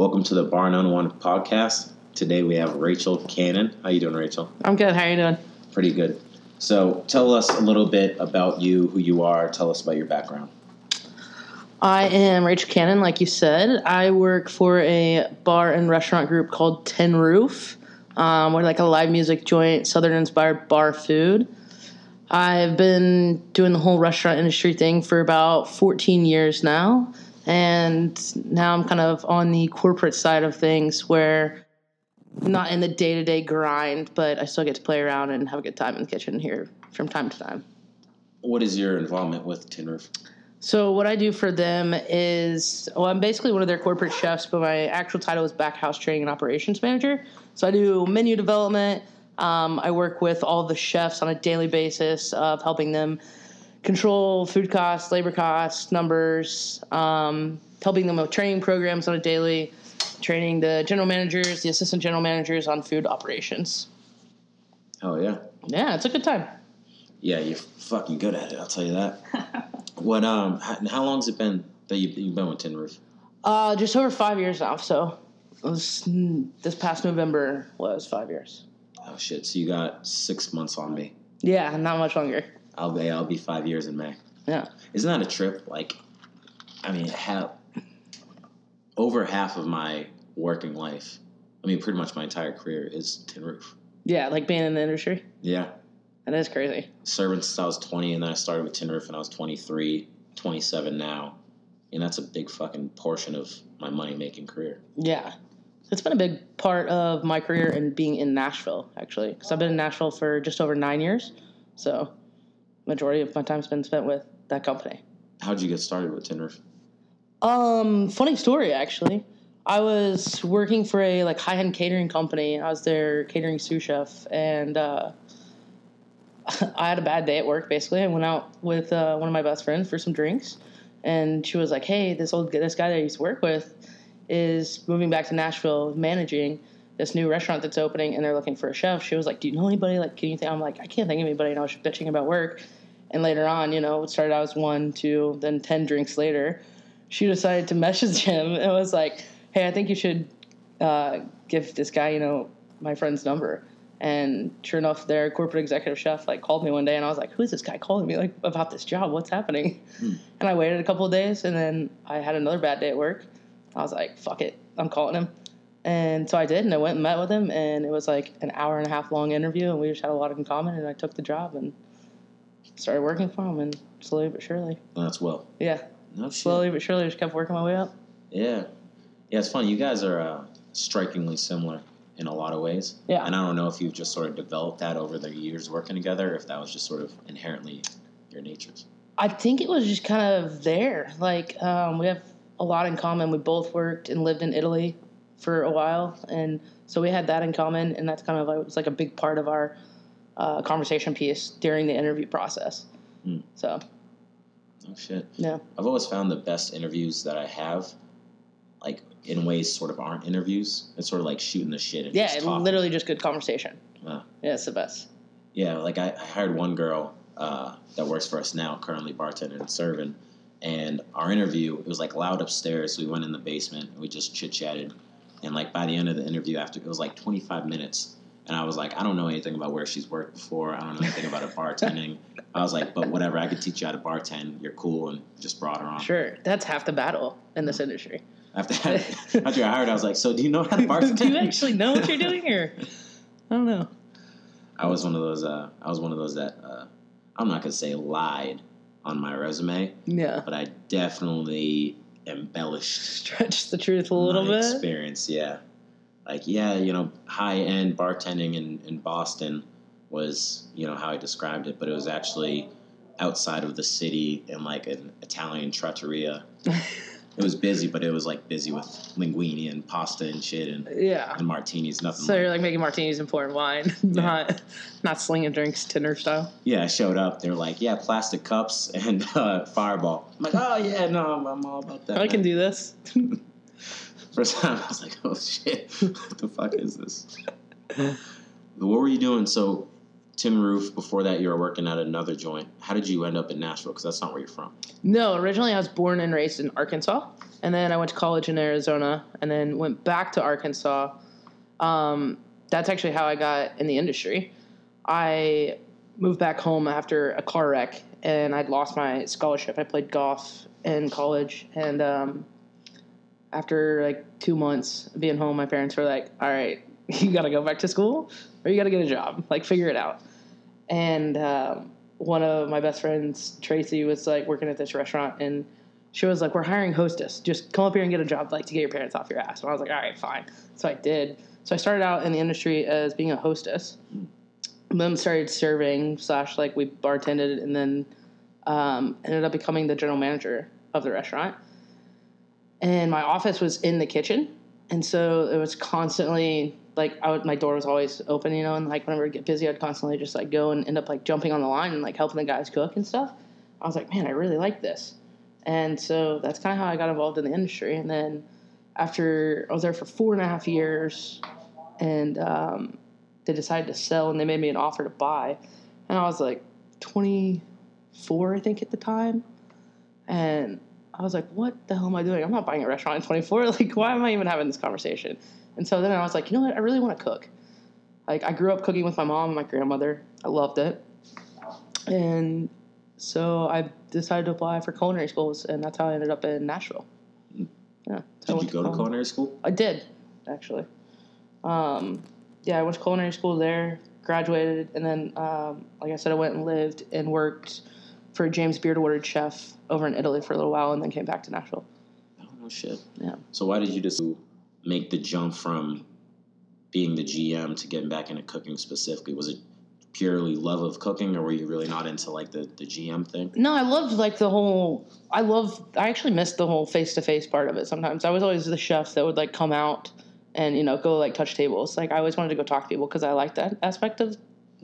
Welcome to the Bar None One podcast. Today we have Rachel Cannon. How you doing, Rachel? I'm good. How are you doing? Pretty good. So tell us a little bit about you, who you are. Tell us about your background. I am Rachel Cannon, like you said. I work for a bar and restaurant group called Tin Roof. Um, we're like a live music joint, Southern inspired bar food. I've been doing the whole restaurant industry thing for about 14 years now. And now I'm kind of on the corporate side of things where not in the day to day grind, but I still get to play around and have a good time in the kitchen here from time to time. What is your involvement with Tin Roof? So what I do for them is, well, I'm basically one of their corporate chefs, but my actual title is backhouse training and operations manager. So I do menu development. Um, I work with all the chefs on a daily basis of helping them control food costs, labor costs, numbers, um, helping them with training programs on a daily, training the general managers, the assistant general managers on food operations. Oh yeah, Yeah, it's a good time. yeah, you're fucking good at it. I'll tell you that. what um, how, how long's it been that you, you've been with Tin Roof? Uh, just over five years now. So was, this past November was five years. Oh shit! So you got six months on me. Yeah, not much longer. I'll be I'll be five years in May. Yeah. Isn't that a trip? Like, I mean, half over half of my working life. I mean, pretty much my entire career is Tin Roof. Yeah, like being in the industry. Yeah, And That is crazy. serving since I was 20, and then I started with Tin Roof, and I was 23, 27 now, and that's a big fucking portion of my money making career. Yeah. It's been a big part of my career in being in Nashville, actually, because I've been in Nashville for just over nine years. So, majority of my time's been spent with that company. How'd you get started with Tin Roof? Um, funny story actually. I was working for a like high end catering company. I was their catering sous chef, and uh, I had a bad day at work. Basically, I went out with uh, one of my best friends for some drinks, and she was like, "Hey, this old this guy that I used to work with is moving back to Nashville, managing this new restaurant that's opening, and they're looking for a chef." She was like, "Do you know anybody? Like, can you think?" I'm like, "I can't think of anybody." And I was bitching about work, and later on, you know, it started out as one, two, then ten drinks later she decided to message him and was like, "Hey, I think you should uh, give this guy, you know, my friend's number." And sure enough, their corporate executive chef like called me one day, and I was like, "Who is this guy calling me like about this job? What's happening?" And I waited a couple of days, and then I had another bad day at work. I was like, "Fuck it, I'm calling him." And so I did, and I went and met with him, and it was like an hour and a half long interview, and we just had a lot in common, and I took the job and started working for him, and slowly but surely, That's well. yeah, No shit. slowly but surely, just kept working my way up. Yeah, yeah. It's funny. You guys are uh, strikingly similar in a lot of ways. Yeah. And I don't know if you've just sort of developed that over the years working together, or if that was just sort of inherently your natures. I think it was just kind of there. Like um, we have a lot in common. We both worked and lived in Italy for a while, and so we had that in common. And that's kind of like, it was like a big part of our uh, conversation piece during the interview process. Hmm. So Oh shit. yeah, I've always found the best interviews that I have, like in ways sort of aren't interviews. It's sort of like shooting the shit and yeah, just literally just good conversation. Wow. Yeah, it's the best. Yeah, like I, I hired one girl uh, that works for us now, currently bartending and serving. And our interview, it was like loud upstairs. So we went in the basement and we just chit chatted. And like by the end of the interview, after it was like 25 minutes, and I was like, I don't know anything about where she's worked before. I don't know anything about her bartending. I was like, but whatever, I could teach you how to bartend. You're cool, and just brought her on. Sure, that's half the battle in this industry. After, after I hired, her, I was like, so do you know how to bartend? Do you actually know what you're doing here? I don't know. I was one of those. Uh, I was one of those that uh, I'm not gonna say lied on my resume, Yeah, but I definitely embellished stretched the truth a little bit. experience. Yeah, like yeah, you know, high end bartending in in Boston was you know how I described it, but it was actually outside of the city in like an Italian trattoria. it was busy, but it was like busy with linguine and pasta and shit and, Yeah. and martinis. Nothing. So like, you're like making martinis and pouring wine, not not slinging drinks Tinder style. yeah, I showed up. They're like, yeah, plastic cups and uh, fireball. I'm like, oh yeah, no, I'm, I'm all about that. I can do this. First time, I was like, oh shit, what the fuck is this? what were you doing? So, Tin Roof. Before that, you were working at another joint. How did you end up in Nashville? Because that's not where you're from. No, originally I was born and raised in Arkansas, and then I went to college in Arizona, and then went back to Arkansas. Um, that's actually how I got in the industry. I moved back home after a car wreck, and I'd lost my scholarship. I played golf in college, and um, after like two months being home, my parents were like, "All right, you got to go back to school, or you got to get a job. Like, figure it out." And um, one of my best friends, Tracy, was like working at this restaurant, and she was like, "We're hiring hostess. Just come up here and get a job, like to get your parents off your ass." And I was like, "All right, fine." So I did. So I started out in the industry as being a hostess. Then started serving slash like we bartended, and then um, ended up becoming the general manager of the restaurant. And my office was in the kitchen, and so it was constantly like I would, my door was always open, you know, and like whenever I get busy, I'd constantly just like go and end up like jumping on the line and like helping the guys cook and stuff. I was like, man, I really like this, and so that's kind of how I got involved in the industry. And then after I was there for four and a half years, and um, they decided to sell, and they made me an offer to buy, and I was like twenty four, I think, at the time, and I was like, what the hell am I doing? I'm not buying a restaurant in 24. Like, why am I even having this conversation? And so then I was like, you know what? I really want to cook. Like, I grew up cooking with my mom and my grandmother. I loved it. And so I decided to apply for culinary schools, and that's how I ended up in Nashville. Yeah. So Did you go to culinary school? I did, actually. Um, yeah, I went to culinary school there, graduated, and then, um, like I said, I went and lived and worked for a James Beard Awarded chef over in Italy for a little while, and then came back to Nashville. Oh no shit. Yeah. So why did you just make the jump from being the GM to getting back into cooking specifically? Was it purely love of cooking, or were you really not into like the, the GM thing? No, I loved like the whole. I love. I actually missed the whole face to face part of it. Sometimes I was always the chef that would like come out and you know go like touch tables. Like I always wanted to go talk to people because I liked that aspect of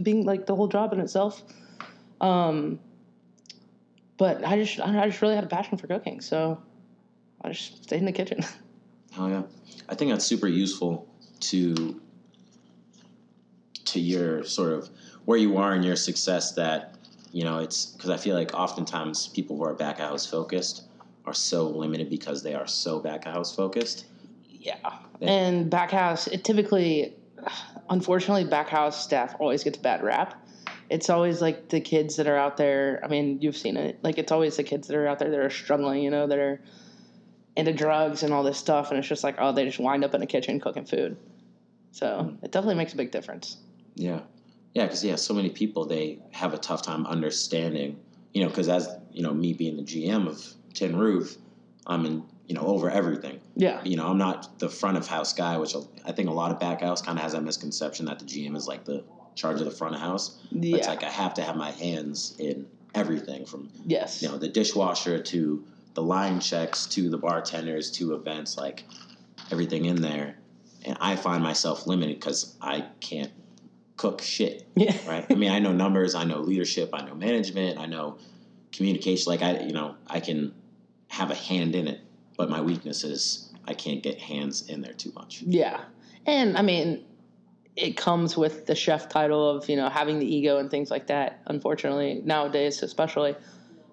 being like the whole job in itself. Um, but I just I just really had a passion for cooking, so I just stayed in the kitchen. Oh yeah, I think that's super useful to to your sort of where you are in your success. That you know, it's because I feel like oftentimes people who are back house focused are so limited because they are so back house focused. Yeah. And back house, it typically, unfortunately, back house staff always gets a bad rap. It's always like the kids that are out there. I mean, you've seen it. Like, it's always the kids that are out there that are struggling, you know, that are into drugs and all this stuff. And it's just like, oh, they just wind up in a kitchen cooking food. So it definitely makes a big difference. Yeah, yeah, because yeah, so many people they have a tough time understanding. You know, because as you know, me being the GM of Tin Roof, I'm in you know over everything. Yeah. You know, I'm not the front of house guy, which I think a lot of back house kind of has that misconception that the GM is like the charge of the front of house. But it's like I have to have my hands in everything from Yes. you know the dishwasher to the line checks to the bartenders to events like everything in there and i find myself limited because i can't cook shit Yeah. right i mean i know numbers i know leadership i know management i know communication like i you know i can have a hand in it but my weakness is i can't get hands in there too much Yeah. And I mean, it comes with the chef title of, you know, having the ego and things like that, unfortunately, nowadays, especially.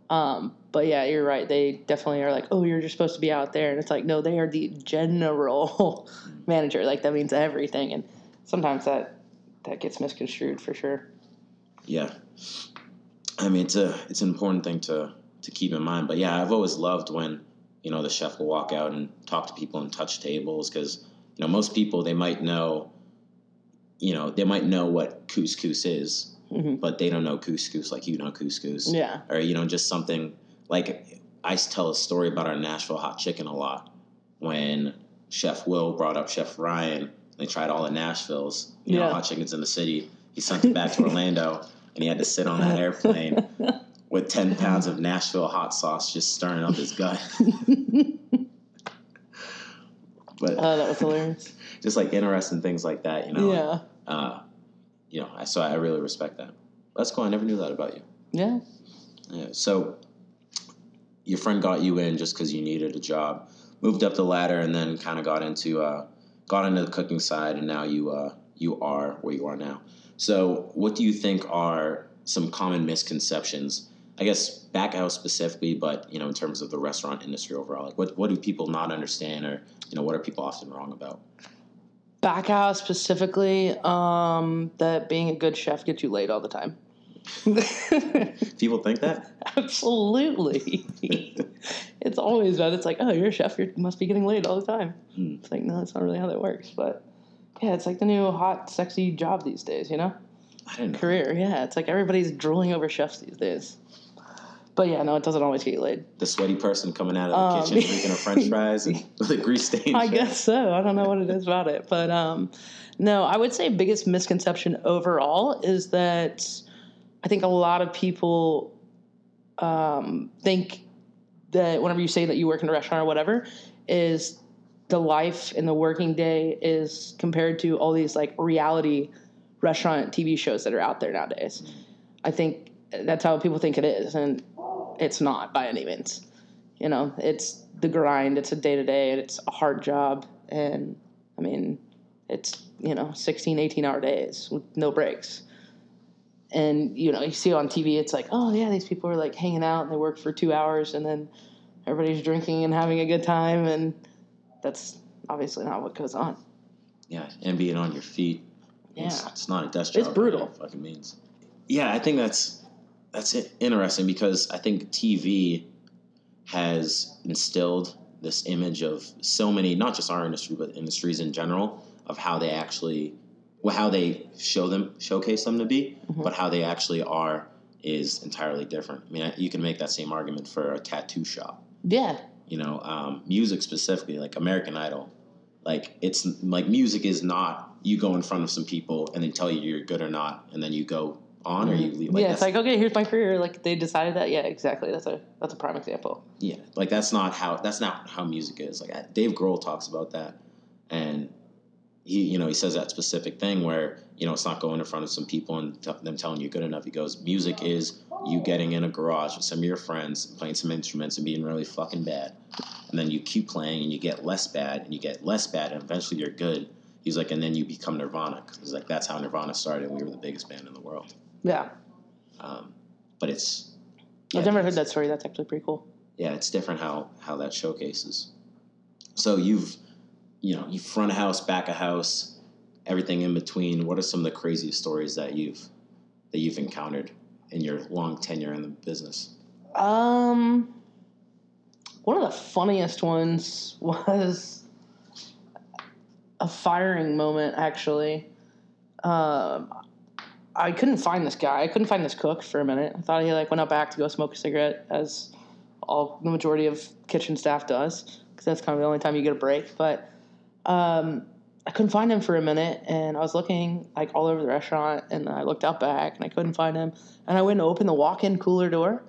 Um, but yeah, you're right. They definitely are like, oh, you're just supposed to be out there. And it's like, no, they are the general manager. Like, that means everything. And sometimes that, that gets misconstrued for sure. yeah i mean it's a it's an important thing to to keep in mind but yeah i've always loved when you know the chef will walk out and talk to people and touch tables because you know most people they might know you know they might know what couscous is hmm but they don't know couscous like you know couscous. Yeah. or you know just something like i tell a story about our nashville hot chicken a lot. When chef will brought up chef ryan they tried all the nashvilles you know hot chickens in the city. He sent it back to orlando and he had to sit on that airplane with 10 pounds of nashville hot sauce just stirring up his gut. But Oh, that was hilarious. just like interesting things like that you know? Yeah. Uh, you know I- so i really respect that that's cool i never knew that about you Yeah. yeah, so your friend got you in just because you needed a job, moved up the ladder, and then kind of got into uh, got into the cooking side, and now you uh, you are where you are now. So, what do you think are some common misconceptions? I guess back out specifically, but you know, in terms of the restaurant industry overall, like what what do people not understand, or you know, what are people often wrong about? Back house specifically, um, that being a good chef gets you laid all the time. People think that? Absolutely. it's always that. It's like, oh, you're a chef. You must be getting laid all the time. Hmm. It's like, no, that's not really how that works. But yeah, it's like the new hot, sexy job these days, you know? I didn't know. Career. Yeah, it's like everybody's drooling over chefs these days. But yeah, no, it doesn't always get you laid. The sweaty person coming out of the Um, kitchen making a French fries and with a grease stain. I guess so. I don't know what it is about it, but um, no, I would say biggest misconception overall is that I think a lot of people um, think that whenever you say that you work in a restaurant or whatever, is the life in the working day is compared to all these like reality restaurant TV shows that are out there nowadays. I think that's how people think it is, and it's not by any means. You know, it's the grind, it's a day to day, and it's a hard job. And I mean, it's, you know, 16, 18 hour days with no breaks. And, you know, you see on TV, it's like, oh, yeah, these people are like hanging out and they work for two hours and then everybody's drinking and having a good time. And that's obviously not what goes on. Yeah, and being on your feet. It's, Yeah. it's not a desk job. It's brutal. Fucking means. Yeah, I think that's that's it, interesting because I think TV has instilled this image of so many, not just our industry, but industries in general, of how they actually, well, how they show them, showcase them to be, Mhm. but how they actually are is entirely different. I mean, you can make that same argument for a tattoo shop Yeah. you know um, music specifically like american idol like it's like music is not you go in front of some people and they tell you you're good or not and then you go on or you mm-hmm. leave like yeah, it's like, okay, here's my career. Like they decided that. Yeah, exactly. That's a that's a prime example. yeah like that's not how that's not how music is like I- dave grohl talks about that and he you know he says that specific thing where you know it's not going in front of some people and t- them telling you good enough he goes music is you getting in a garage with some of your friends playing some instruments and being really fucking bad and then you keep playing and you get less bad and you get less bad and eventually you're good he's like and then you become Nirvana. he's like that's how nirvana started we were the biggest band in the world Yeah. um, but it's I've never heard that story. That's actually pretty cool. yeah, it's different how how that showcases. So you've you know you front of house, back of house, everything in between. What are some of the craziest stories that you've that you've encountered in your long tenure in the business? Um, one of the funniest ones was a firing moment. Actually, um, I couldn't find this guy. I couldn't find this cook for a minute. I thought he like went out back to go smoke a cigarette, as all the majority of kitchen staff does, because that's kind of the only time you get a break. But um, I couldn't find him for a minute, and I was looking like all over the restaurant, and I looked out back, and I couldn't find him. And I went to open the walk-in cooler door.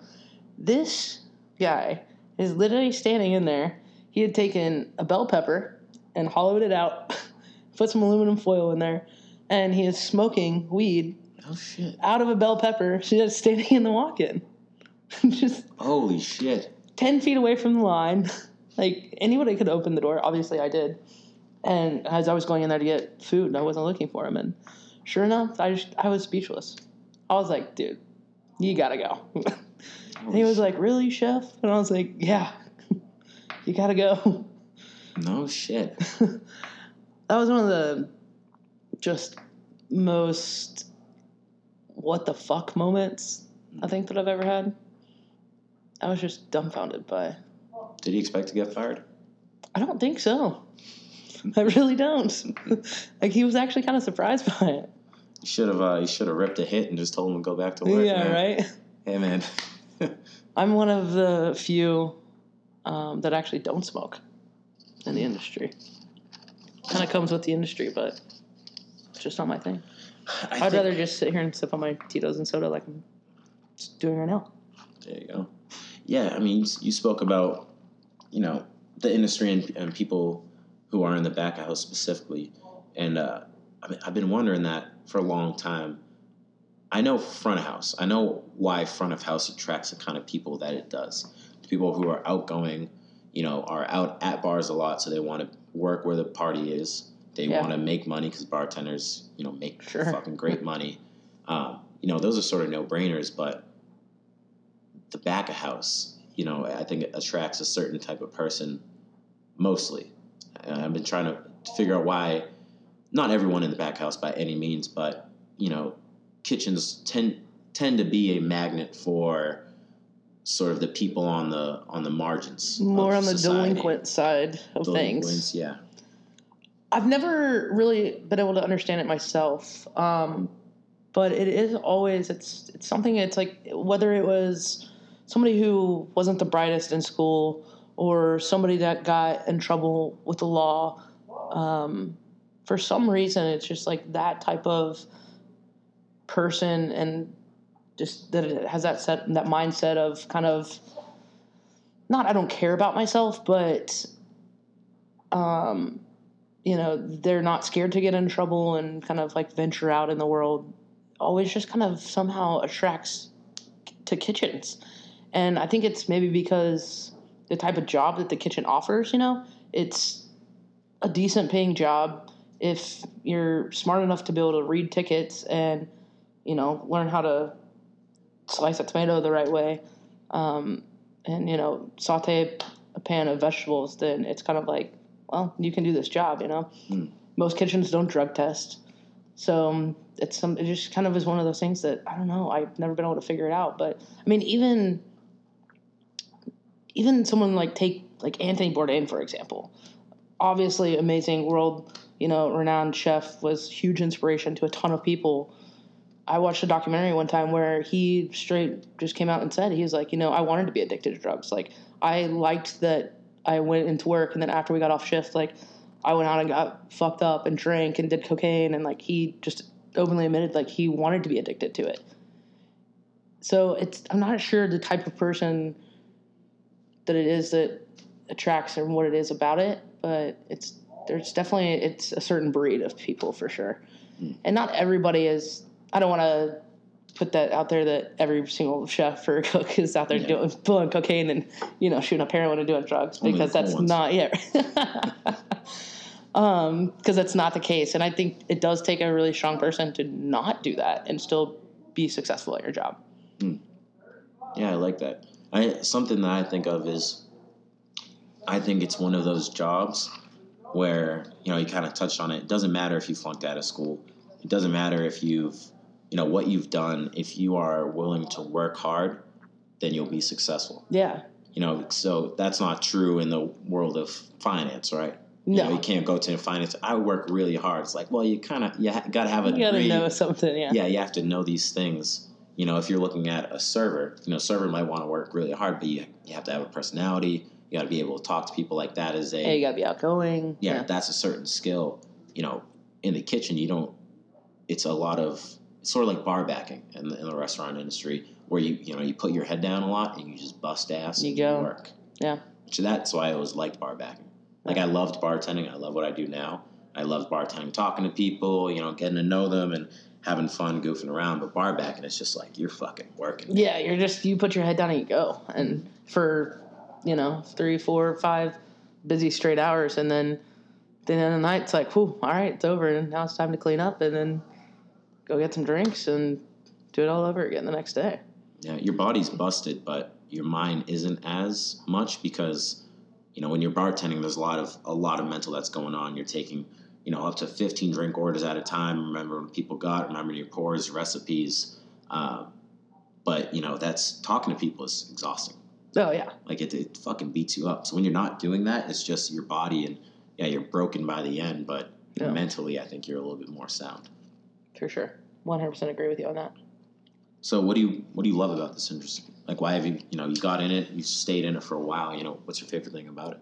This guy is literally standing in there. He had taken a bell pepper and hollowed it out, put some aluminum foil in there, and he is smoking weed Oh shit! out of a bell pepper. She's just standing in the walk-in, just Holy shit! ten feet away from the line. Like anybody could open the door. Obviously, I did. And as I was going in there to get food, I wasn't looking for him. And sure enough, I just I was speechless. I was like, dude, you gotta go. and he was like, really, chef? And I was like, yeah, you gotta go. No shit. that was one of the just most what the fuck moments I think that I've ever had. I was just dumbfounded by. Did he expect to get fired? I don't think so. I really don't. like he was actually kind of surprised by it. You should have. Uh, you should have ripped a hit and just told him to go back to work. yeah, man. right. Hey man. I'm one of the few um, that actually don't smoke in the industry. Kind of comes with the industry, but it's just not my thing. I I'd think- rather just sit here and sip on my Tito's and soda like I'm doing right now. There you go. Yeah, I mean, you, you spoke about, you know, the industry and, and people who are in the back of house specifically, and uh, I mean, I've been wondering that for a long time. I know front of house. I know why front of house attracts the kind of people that it does. People who are outgoing, you know, are out at bars a lot, so they want to work where the party is. They Yeah. want to make money because bartenders, you know, make Sure. fucking great money. Um, you know, those are sort of no brainers, but the back of house, you know, I think it attracts a certain type of person mostly. I've been trying to figure out why not everyone in the back house by any means, but you know, kitchens tend tend to be a magnet for sort of the people on the on the margins. More on the society. delinquent side of Delinquents, things. yeah. I've never really been able to understand it myself. Um, but it is always it's it's something it's like whether it was somebody who wasn't the brightest in school or somebody that got in trouble with the law um, for some reason it's just like that type of person and just that it has that set that mindset of kind of not I don't care about myself but um you know they're not scared to get in trouble and kind of like venture out in the world always just kind of somehow attracts to kitchens. And i think it's maybe because the type of job that the kitchen offers you know it's a decent paying job if you're smart enough to be able to read tickets and you know learn how to slice a tomato the right way um, and you know saute a pan of vegetables then it's kind of like well, you can do this job, you know. Hmm. Most kitchens don't drug test, so um, it's some. It just kind of is one of those things that I don't know. I've never been able to figure it out, but I mean, even even someone like take like Anthony Bourdain for example. Obviously, amazing world, you know, renowned chef was huge inspiration to a ton of people. I watched a documentary one time where he straight just came out and said he was like, you know, I wanted to be addicted to drugs. Like I liked that I went into work and then after we got off shift, like I went out and got fucked up and drank and did cocaine and like he just openly admitted like he wanted to be addicted to it. So it's I'm not sure the type of person that it is that attracts and what it is about it, but it's there's definitely it's a certain breed of people for sure. Hmm. And not everybody is I don't want to put that out there that every single chef or cook is out there Yeah. doing pulling cocaine and you know shooting up heroin and doing drugs Only because that's ones. not yeah. um, because that's not the case, and I think it does take a really strong person to not do that and still be successful at your job. Yeah, I like that. I something that I think of is I think it's one of those jobs where, you know, you kind of touched on it. It doesn't matter if you flunked out of school. It doesn't matter if you've, you know, what you've done. If you are willing to work hard, then you'll be successful Yeah, You know, so that's not true in the world of finance, right? You no, know, you can't go to finance. I work really hard. It's like, well, you kind of you ha- got to have a you gotta degree know something. Yeah, yeah, you have to know these things. You know, if you're looking at a server, you know, server might want to work really hard, but you, you have to have a personality. You got to be able to talk to people like that. Is As a yeah, you gotta be outgoing. yeah, that's a certain skill. You know, in the kitchen, you don't. It's a lot of sort of like bar backing in the, in the restaurant industry, where you you know you put your head down a lot and you just bust ass You and go. you work. Yeah. Which that's why I always liked bar backing. Like I loved bartending. I love what I do now. I loved bartending, talking to people, you know, getting to know them and having fun, goofing around. But bar backing, it's just like you're fucking working. Yeah, you're just you put your head down and you go, and for you know three, four, five busy straight hours, and then at the end of the night, it's like, whew, all right, it's over, and now it's time to clean up, and then go get some drinks and do it all over again the next day. Yeah, your body's busted, but your mind isn't as much because you know when you're bartending, there's a lot of a lot of mental that's going on. You're taking you know up to 15 drink orders at a time. Remember when people got, remember your pours, recipes. Uh, but you know that's talking to people is exhausting. Oh yeah, Like it, it fucking beats you up. So when you're not doing that, it's just your body and yeah, you're broken by the end, but Yeah. mentally, I think you're a little bit more sound. For sure, one hundred percent agree with you on that. So what do you what do you love about this industry? Like why have you you know you got in it, you stayed in it for a while. You know what's your favorite thing about it?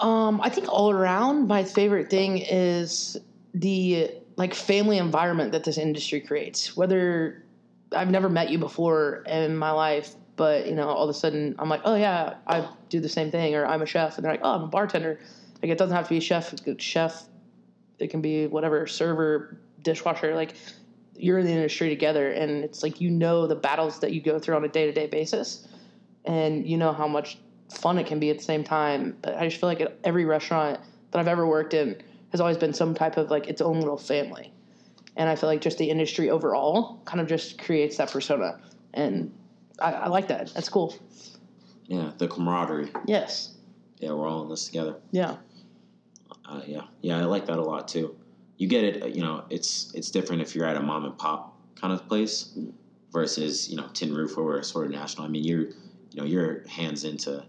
Um, I think all around, my favorite thing is the like family environment that this industry creates. Whether I've never met you before in my life, but you know, all of a sudden I'm like, oh yeah, I do the same thing, or I'm a chef, and they're like, oh, I'm a bartender. Like it doesn't have to be a chef. Chef. It can be whatever server, dishwasher. Like you're in the industry together, and it's like you know the battles that you go through on a day to day basis, and you know how much fun it can be at the same time. But I just feel like every restaurant that I've ever worked in, has always been some type of like its own little family. And I feel like just the industry overall kind of just creates that persona. And I, I like that. That's cool. Yeah, the camaraderie. Yes. Yeah, we're all in this together. Yeah. Uh, yeah, yeah, I like that a lot too. You get it. You know, it's it's different if you're at a mom and pop kind of place versus you know Tin Roof or a sort of national. I mean, you're you know your hands into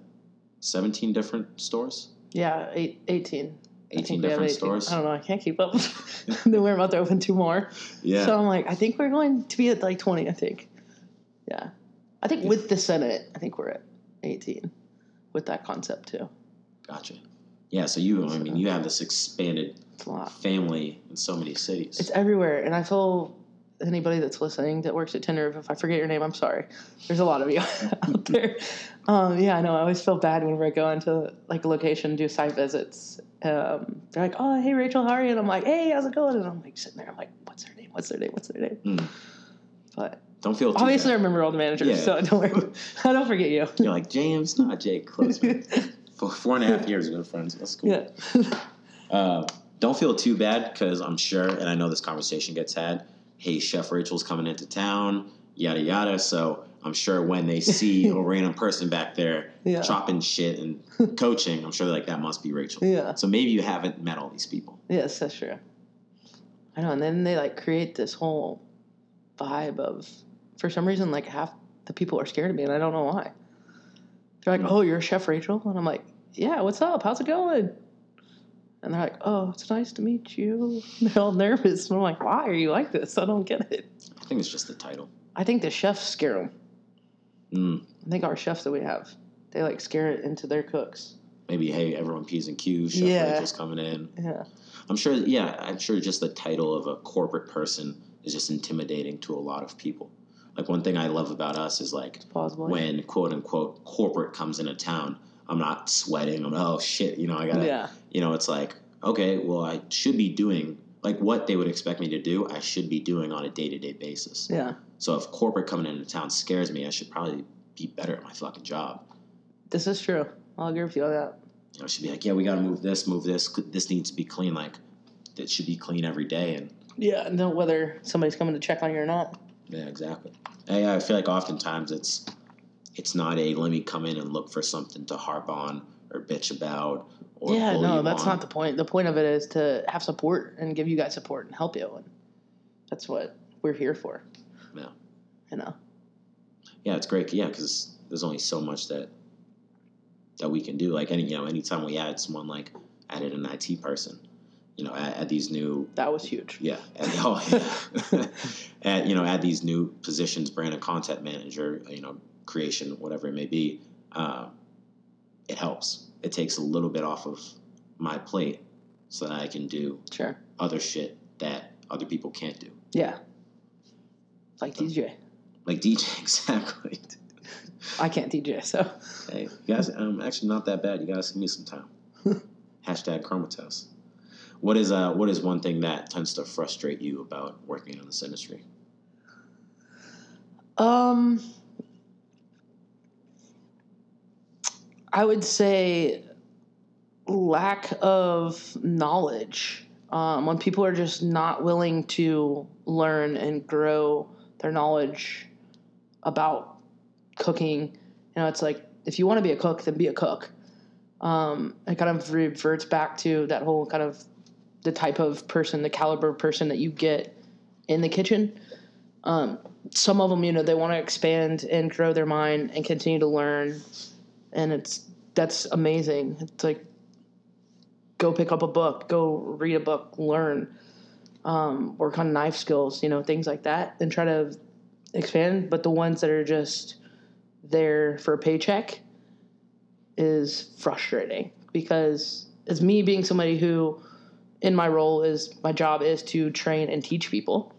seventeen different stores, Yeah. Eight, 18. Eighteen different 18. stores. I don't know. I can't keep up. then we're about to open two more. Yeah, So I'm like, I think we're going to be at like 20, I think. Yeah. I think with the Senate, I think we're at 18 with that concept too. gotcha. Yeah, so you, I mean, you have this expanded It's a lot. family in so many cities. It's everywhere. And I feel anybody that's listening that works at Tin Roof, if I forget your name, I'm sorry. There's a lot of you out there. Um, yeah, I know. I always feel bad whenever I go into like a location, do site visits. Um, they're like, oh, hey, Rachel, how are you? And I'm like, hey, how's it going? And I'm like sitting there. I'm like, what's their name? What's their name? What's their name? Mm. But Don't feel too obviously, I remember all the managers, Yeah. so don't worry. I don't forget you. You're like James, not Jake. Close. Four and a half years, we've been friends. That's cool. yeah. Uh, don't feel too bad because I'm sure, and I know this conversation gets had. Hey, Chef Rachel's coming into town, yada yada. So I'm sure when they see a random person back there Yeah. chopping shit and coaching, I'm sure they're like that must be Rachel. Yeah. So maybe you haven't met all these people. Yes, that's true. I know, and then they like create this whole vibe of, for some reason, like half the people are scared of me, and I don't know why. They're like, "Oh, you're Chef Rachel," and I'm like, "Yeah, what's up? How's it going?" And they're like, "Oh, it's nice to meet you." They're all nervous, and I'm like, "Why are you like this? I don't get it." I think it's just the title. I think the chefs scare them. Mm, I think our chefs that we have, they like scare it into their cooks. maybe hey, everyone p's and q's. Chef Yeah. Rachel's coming in. Yeah, I'm sure. Yeah, I'm sure just the title of a corporate person is just intimidating to a lot of people. Like one thing I love about us is like when quote unquote corporate comes into town, I'm not sweating. I'm oh shit, you know, I gotta, yeah, you know, it's like okay, well, I should be doing like what they would expect me to do. I should be doing on a day to day basis. yeah. So if corporate coming into town scares me, I should probably be better at my fucking job. This is true. I'll agree with you on that. You know, I should be like, yeah, we got to move this, move this. This needs to be clean. Like, it should be clean every day. And Yeah, and then whether somebody's coming to check on you or not. yeah, exactly. I, I feel like oftentimes it's it's not a let me come in and look for something to harp on or bitch about. Or yeah, no, that's on. not the point. The point of it is to have support and give you guys support and help you, and that's what we're here for. Yeah. You know. Yeah, it's great. Yeah, because there's only so much that that we can do. Like any, you know, anytime we add someone like added an IT person, you know, add, add these new That was huge. Yeah, oh, yeah. add, you know, add these new positions, brand and content manager, you know, creation, whatever it may be. Uh, it helps. It takes a little bit off of my plate so that I can do Sure. other shit that other people can't do. Yeah. Like DJ. Like DJ, exactly. I can't DJ, so hey, you guys, I'm actually not that bad. You guys give me some time. Hashtag Chromatos. What is uh what is one thing that tends to frustrate you about working in this industry? um I would say lack of knowledge. Um, when people are just not willing to learn and grow their knowledge about cooking, you know, it's like if you want to be a cook, then be a cook. Um, it kind of reverts back to that whole kind of the type of person, the caliber of person that you get in the kitchen. Um, some of them, you know, they want to expand and grow their mind and continue to learn, and it's that's amazing. It's like go pick up a book, go read a book, learn, um, work on knife skills, you know, things like that, and try to expand. But the ones that are just there for a paycheck is frustrating because it's me being somebody who, in my role, is my job is to train and teach people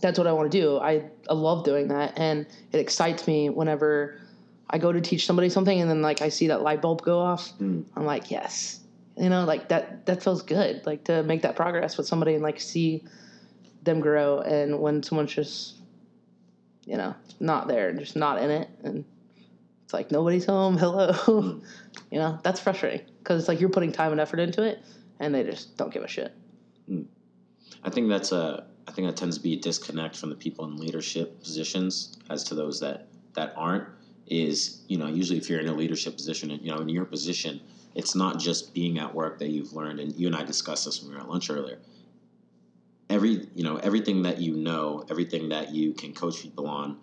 that's what I want to do. I, I love doing that, and it excites me whenever I go to teach somebody something, and then like I see that light bulb go off. Mm. I'm like, yes, you know, like that. That feels good. Like to make that progress with somebody and like see them grow. And when someone's just, you know, not there, just not in it, and it's like nobody's home. Hello, you know, that's frustrating because it's like you're putting time and effort into it, and they just don't give a shit. I think that's a. I think that tends to be a disconnect from the people in leadership positions as to those that that aren't. Is you know usually if you're in a leadership position and you know in your position, it's not just being at work that you've learned. And you and I discussed this when we were at lunch earlier. Every you know everything that you know, everything that you can coach people on,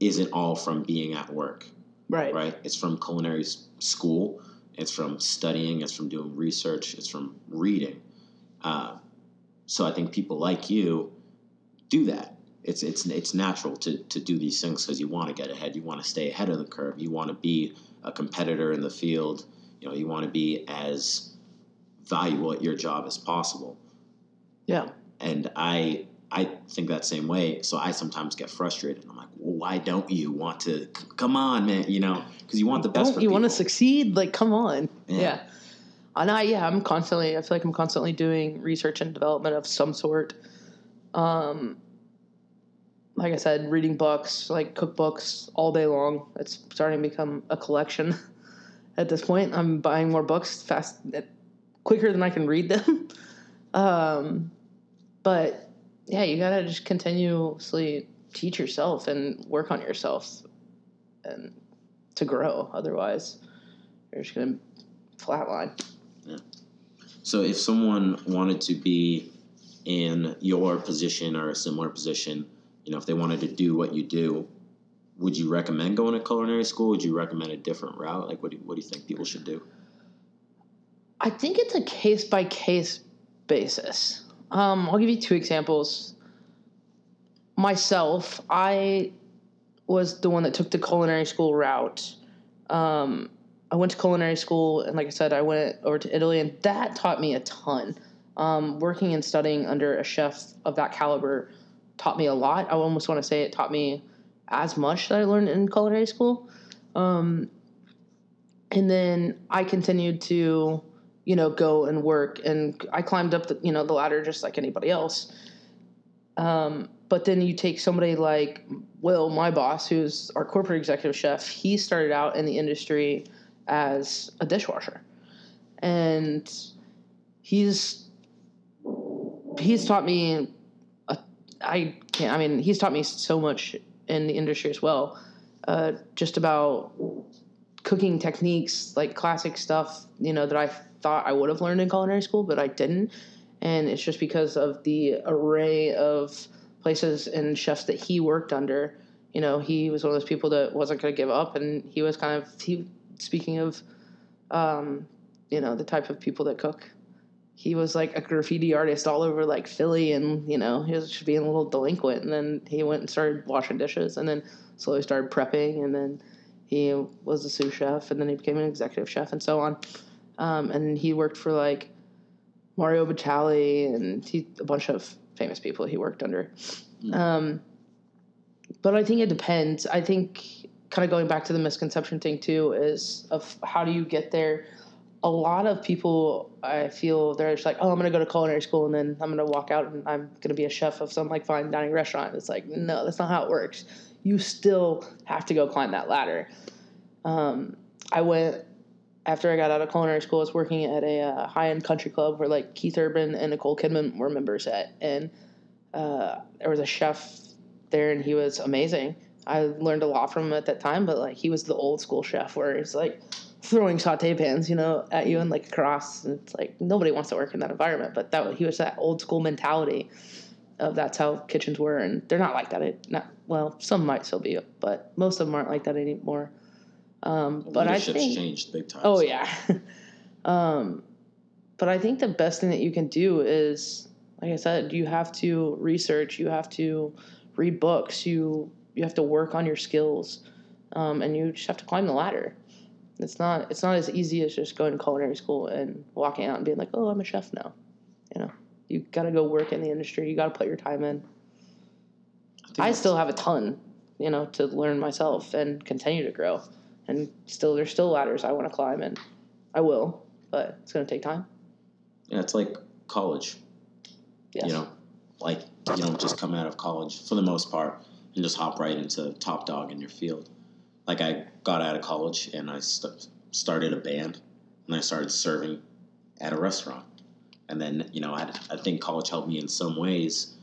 isn't all from being at work Right. right? It's from culinary school. It's from studying. It's from doing research. It's from reading. Uh, so I think people like you do that. It's it's it's natural to to do these things because you want to get ahead. You want to stay ahead of the curve. You want to be a competitor in the field. You know, you want to be as valuable at your job as possible Yeah. and I I think that same way. So I sometimes get frustrated. I'm like, well, why don't you want to? c- Come on, man. You know, because you want the best. Don't you want to succeed? Like, come on. Yeah. Yeah. And I, yeah, I'm constantly, I feel like I'm constantly doing research and development of some sort. Um, like I said, reading books, like cookbooks all day long. It's starting to become a collection at this point. I'm buying more books fast, quicker than I can read them. um, but yeah, you gotta just continuously teach yourself and work on yourself and to grow. Otherwise, you're just gonna flatline. Yeah. So if someone wanted to be in your position or a similar position, you know, if they wanted to do what you do, would you recommend going to culinary school? Would you recommend a different route? Like, what do you, what do you think people should do? I think it's a case by case basis. Um, I'll give you two examples. Myself, I was the one that took the culinary school route. Um, I went to culinary school, and like I said, I went over to Italy, and that taught me a ton. Um, working and studying under a chef of that caliber taught me a lot. I almost want to say it taught me as much that I learned in culinary school. Um, and then I continued to, you know, go and work, and I climbed up the, you know, the ladder just like anybody else. Um, but then you take somebody like Will, my boss, who's our corporate executive chef. He started out in the industry as a dishwasher, and he's he's taught me. I can't. I mean, he's taught me so much in the industry as well. Uh, just about cooking techniques, like classic stuff, you know, that I thought I would have learned in culinary school, but I didn't. And it's just because of the array of places and chefs that he worked under. You know, he was one of those people that wasn't going to give up, and he was kind of he. Speaking of, um, you know, the type of people that cook, he was like a graffiti artist all over like Philly, and you know, he was just being a little delinquent. And then he went and started washing dishes, and then slowly started prepping, and then he was a sous chef, and then he became an executive chef, and so on. Um, and he worked for like Mario Batali and he, a bunch of famous people he worked under. Um, but I think it depends. I think kind of going back to the misconception thing too is of how do you get there. A lot of people, I feel they're just like, oh, I'm to go to culinary school and then I'm to walk out and I'm to be a chef of some like fine dining restaurant. It's like, no, that's not how it works. You still have to go climb that ladder. Um, I went after I got out of culinary school. I was working at a uh, high end country club where like Keith Urban and Nicole Kidman were members at, and uh, there was a chef there, and he was amazing. I learned a lot from him at that time, but like he was the old school chef where it's like throwing saute pans, you know, at you and like across. And it's like nobody wants to work in that environment, but that he was that old school mentality of that's how kitchens were, and they're not like that. It not well, some might still be, but most of them aren't like that anymore. Um, but I think changed big time. Oh so- yeah. um, but I think the best thing that you can do is, like I said, you have to research. You have to read books. You you have to work on your skills, um, and you just have to climb the ladder. It's not it's not as easy as just going to culinary school and walking out and being like, oh, I'm a chef now. You know, you got to go work in the industry. You got to put your time in. think I still have a ton, you know, to learn myself and continue to grow. And still, there's still ladders I want to climb, and I will, but it's going to take time. Yeah, it's like college. Yes. You know, like you don't just come out of college for the most part and just hop right into top dog in your field. Like I got out of college and I st- started a band and I started serving at a restaurant. And then you know I, I think college helped me in some ways,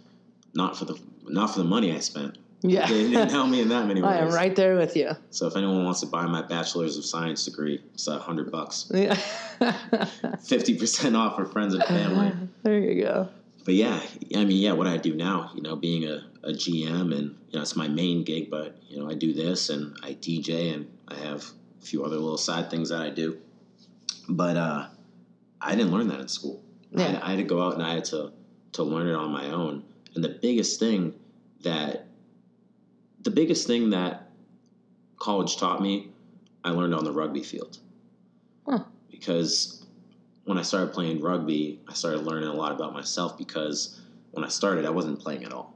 not for the not for the money I spent. Yeah. It didn't help me in that many ways. I am right there with you. So if anyone wants to buy my bachelor's of science degree, it's a hundred bucks, Yeah. fifty percent off for friends and family. there you go. But yeah, I mean, yeah, what I do now, you know, being a, a GM and you know it's my main gig, but you know I do this and I DJ and I have a few other little side things that I do. But uh, I didn't learn that in school. I, Yeah. had, I had to go out and I had to to learn it on my own. And the biggest thing that the biggest thing that college taught me, I learned on the rugby field. Huh. Because when I started playing rugby, I started learning a lot about myself because when I started, I wasn't playing at all.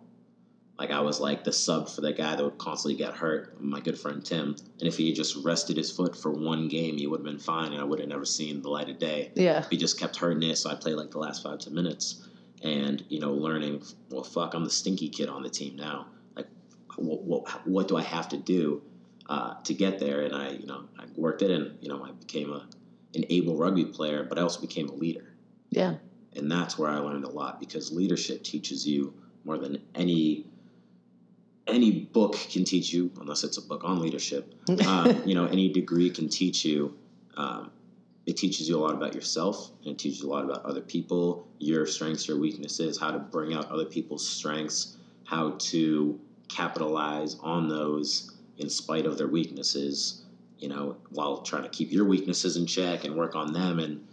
Like I was like the sub for the guy that would constantly get hurt, my good friend Tim. And if he had just rested his foot for one game, he would have been fine, and I would have never seen the light of day. Yeah. He just kept hurting it, so I played like the last five ten minutes, and you know, learning. Well, fuck, I'm the stinky kid on the team now. Like, what what, what do I have to do uh, to get there? And I, you know, I worked it, and you know, I became a an able rugby player, but I also became a leader Yeah. and that's where I learned a lot because leadership teaches you more than any any book can teach you, unless it's a book on leadership. Um, you know, any degree can teach you. Um, it teaches you a lot about yourself, and it teaches you a lot about other people, your strengths, your weaknesses, how to bring out other people's strengths, how to capitalize on those in spite of their weaknesses. You know, while trying to keep your weaknesses in check and work on them and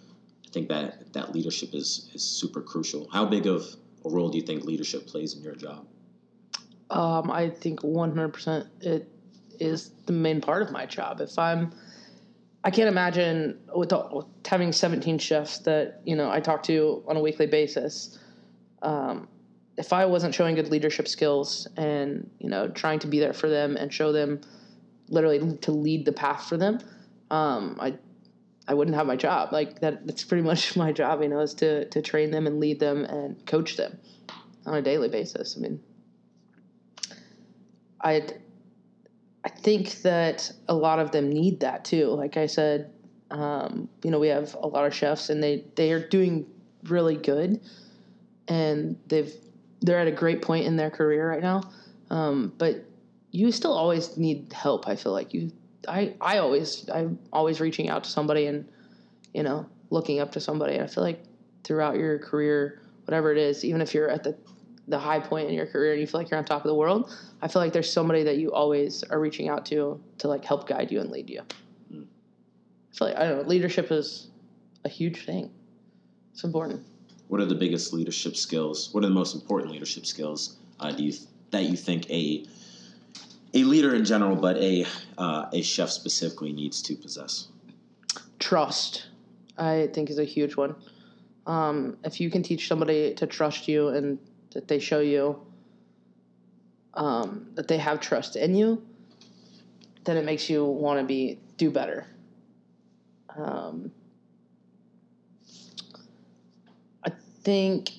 I think that that leadership is is super crucial. How big of a role do you think leadership plays in your job? Um, I think 100% it is the main part of my job. If I'm, I can't imagine with, the, with having 17 chefs that, you know, I talk to on a weekly basis. Um, if I wasn't showing good leadership skills and, you know, trying to be there for them and show them literally to lead the path for them, um, I, I wouldn't have my job. Like that, that's pretty much my job, you know, is to, to train them and lead them and coach them on a daily basis. I mean, I I think that a lot of them need that too. Like I said, um, you know, we have a lot of chefs and they they are doing really good, and they've they're at a great point in their career right now. Um, but you still always need help. I feel like you. I I always I'm always reaching out to somebody and you know looking up to somebody. And I feel like throughout your career, whatever it is, even if you're at the the high point in your career and you feel like you're on top of the world, I feel like there's somebody that you always are reaching out to to like help guide you and lead you. Mm. I feel like I don't know, leadership is a huge thing. It's important. What are the biggest leadership skills? What are the most important leadership skills uh, do you that you think a a leader in general, but a uh, a chef specifically needs to possess? Trust, I think, is a huge one. Um, if you can teach somebody to trust you and that they show you um, that they have trust in you, then it makes you want to be do better. Um, I think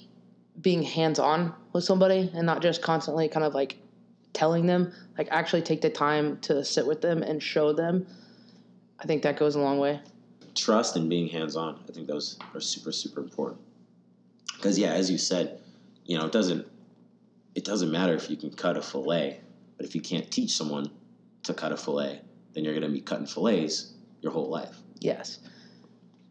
being hands on with somebody and not just constantly kind of like telling them, like actually take the time to sit with them and show them. I think that goes a long way. Trust and being hands on. I think those are super super important. Because yeah, as you said, you know it doesn't it doesn't matter if you can cut a fillet, but if you can't teach someone to cut a fillet, then you're going to be cutting fillets your whole life. Yes.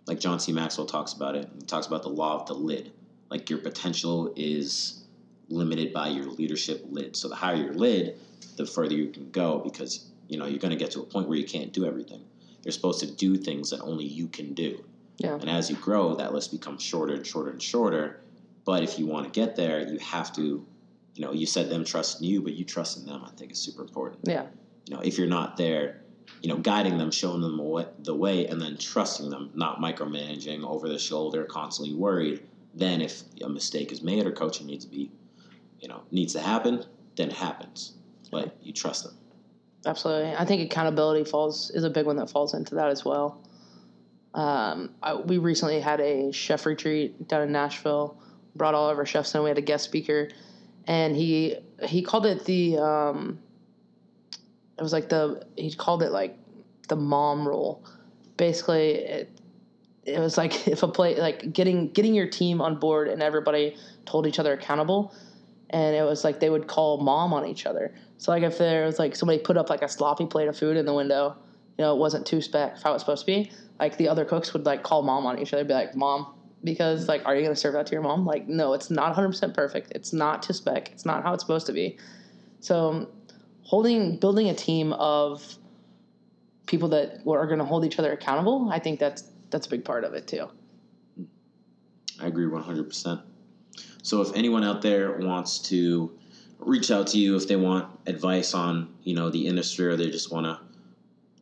like John C. Maxwell talks about it. He talks about the law of the lid. Like your potential is limited by your leadership lid. So the higher your lid, the further you can go because you know you're going to get to a point where you can't do everything. You're supposed to do things that only you can do. Yeah. And as you grow, that list becomes shorter and shorter and shorter. But if you want to get there, you have to, you know, you said them trusting you, but you trusting them, I think is super important Yeah. you know, if you're not there, you know, guiding them, showing them the way, the way, and then trusting them, not micromanaging over the shoulder, constantly worried. Then, if a mistake is made or coaching needs to be, you know, needs to happen, then it happens. But you trust them. Absolutely. I think accountability falls is a big one that falls into that as well. Um, I, we recently had a chef retreat down in Nashville. Brought all of our chefs in. We had a guest speaker, and he he called it the um, it was like the he called it like the mom rule. Basically, it, it was like if a play like getting getting your team on board and everybody told each other accountable and it was like they would call mom on each other so like if there was like somebody put up like a sloppy plate of food in the window you know it wasn't two spec how it's supposed to be like the other cooks would like call mom on each other be like mom because like are you going to serve that to your mom? Like no it's not 100% perfect. It's not to spec. It's not how it's supposed to be. So holding building a team of people that are going to hold each other accountable i think that's that's a big part of it too. I agree 100%. So if anyone out there wants to reach out to you if they want advice on, you know, the industry or they just want to,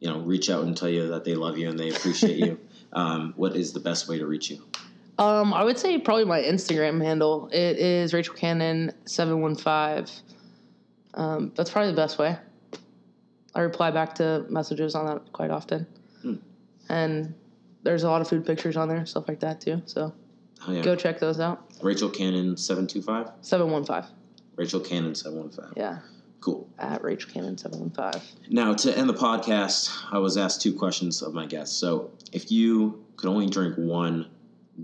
you know, reach out and tell you that they love you and they appreciate you, um, what is the best way to reach you? Um, I would say probably my Instagram handle. It is Rachel Cannon seven one five. Um, that's probably the best way. I reply back to messages on that quite often, Hmm. and there's a lot of food pictures on there, stuff like that too. So Oh, yeah. go check those out. Rachel Cannon 725? Seven one five. Rachel Cannon 715. Yeah, Cool. at Rachel Cannon seven one five. Now, to end the podcast, I was asked two questions of my guests. So, if you could only drink one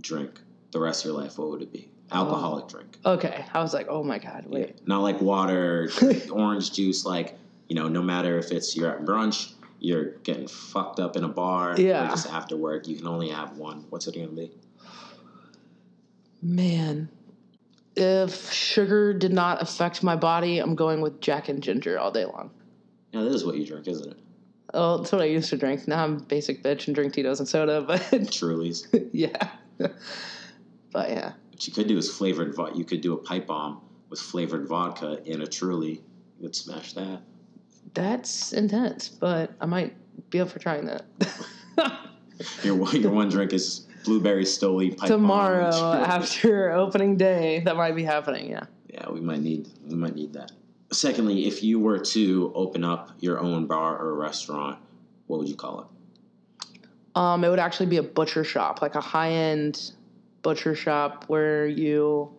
drink the rest of your life, what would it be? Alcoholic oh. drink. Okay, I was like, oh my god, wait. Not like water, orange juice, like, you know, no matter if it's you're at brunch, you're getting fucked up in a bar, Yeah. or just after work, you can only have one. What's it going to be? Man, if sugar did not affect my body, I'm going with Jack and Ginger all day long. Yeah, this is what you drink, isn't it? Oh, that's what I used to drink. Now I'm basic bitch and drink Tito's and soda, but Truly's. yeah. But yeah. What you could do is flavored vodka. You could do a pipe bomb with flavored vodka in a Truly. You would smash that. That's intense, but I might be up for trying that. Your one, your one drink is blueberry stoli pipe bomb Tomorrow and after opening day, that might be happening, yeah. Yeah, we might need we might need that. Secondly, if you were to open up your own bar or restaurant, what would you call it? Um, it would actually be a butcher shop, like a high end butcher shop where you.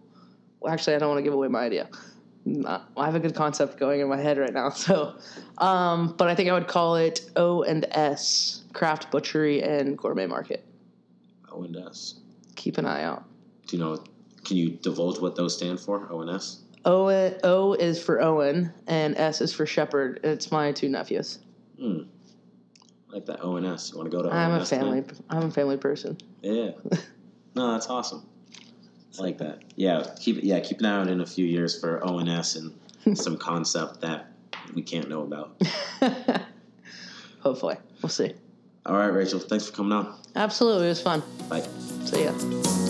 Well, actually, I don't want to give away my idea. Not- I have a good concept going in my head right now, so. Um, but I think I would call it O and S Craft Butchery and Gourmet Market. O and S. Keep an eye out. Do you know? Can you divulge what those stand for? O and S. O O is for Owen and S is for Shepherd. It's my two nephews. Hmm. Like that O and S. You want to go to? I'm a O&S family. I'm a family person. Yeah. No, that's awesome. I like that. Yeah, keep it. Yeah, keep an eye out in a few years for O and S and some concept that we can't know about. Hopefully, we'll see. All right, Rachel. Thanks for coming on. Absolutely, it was fun. Bye. See ya.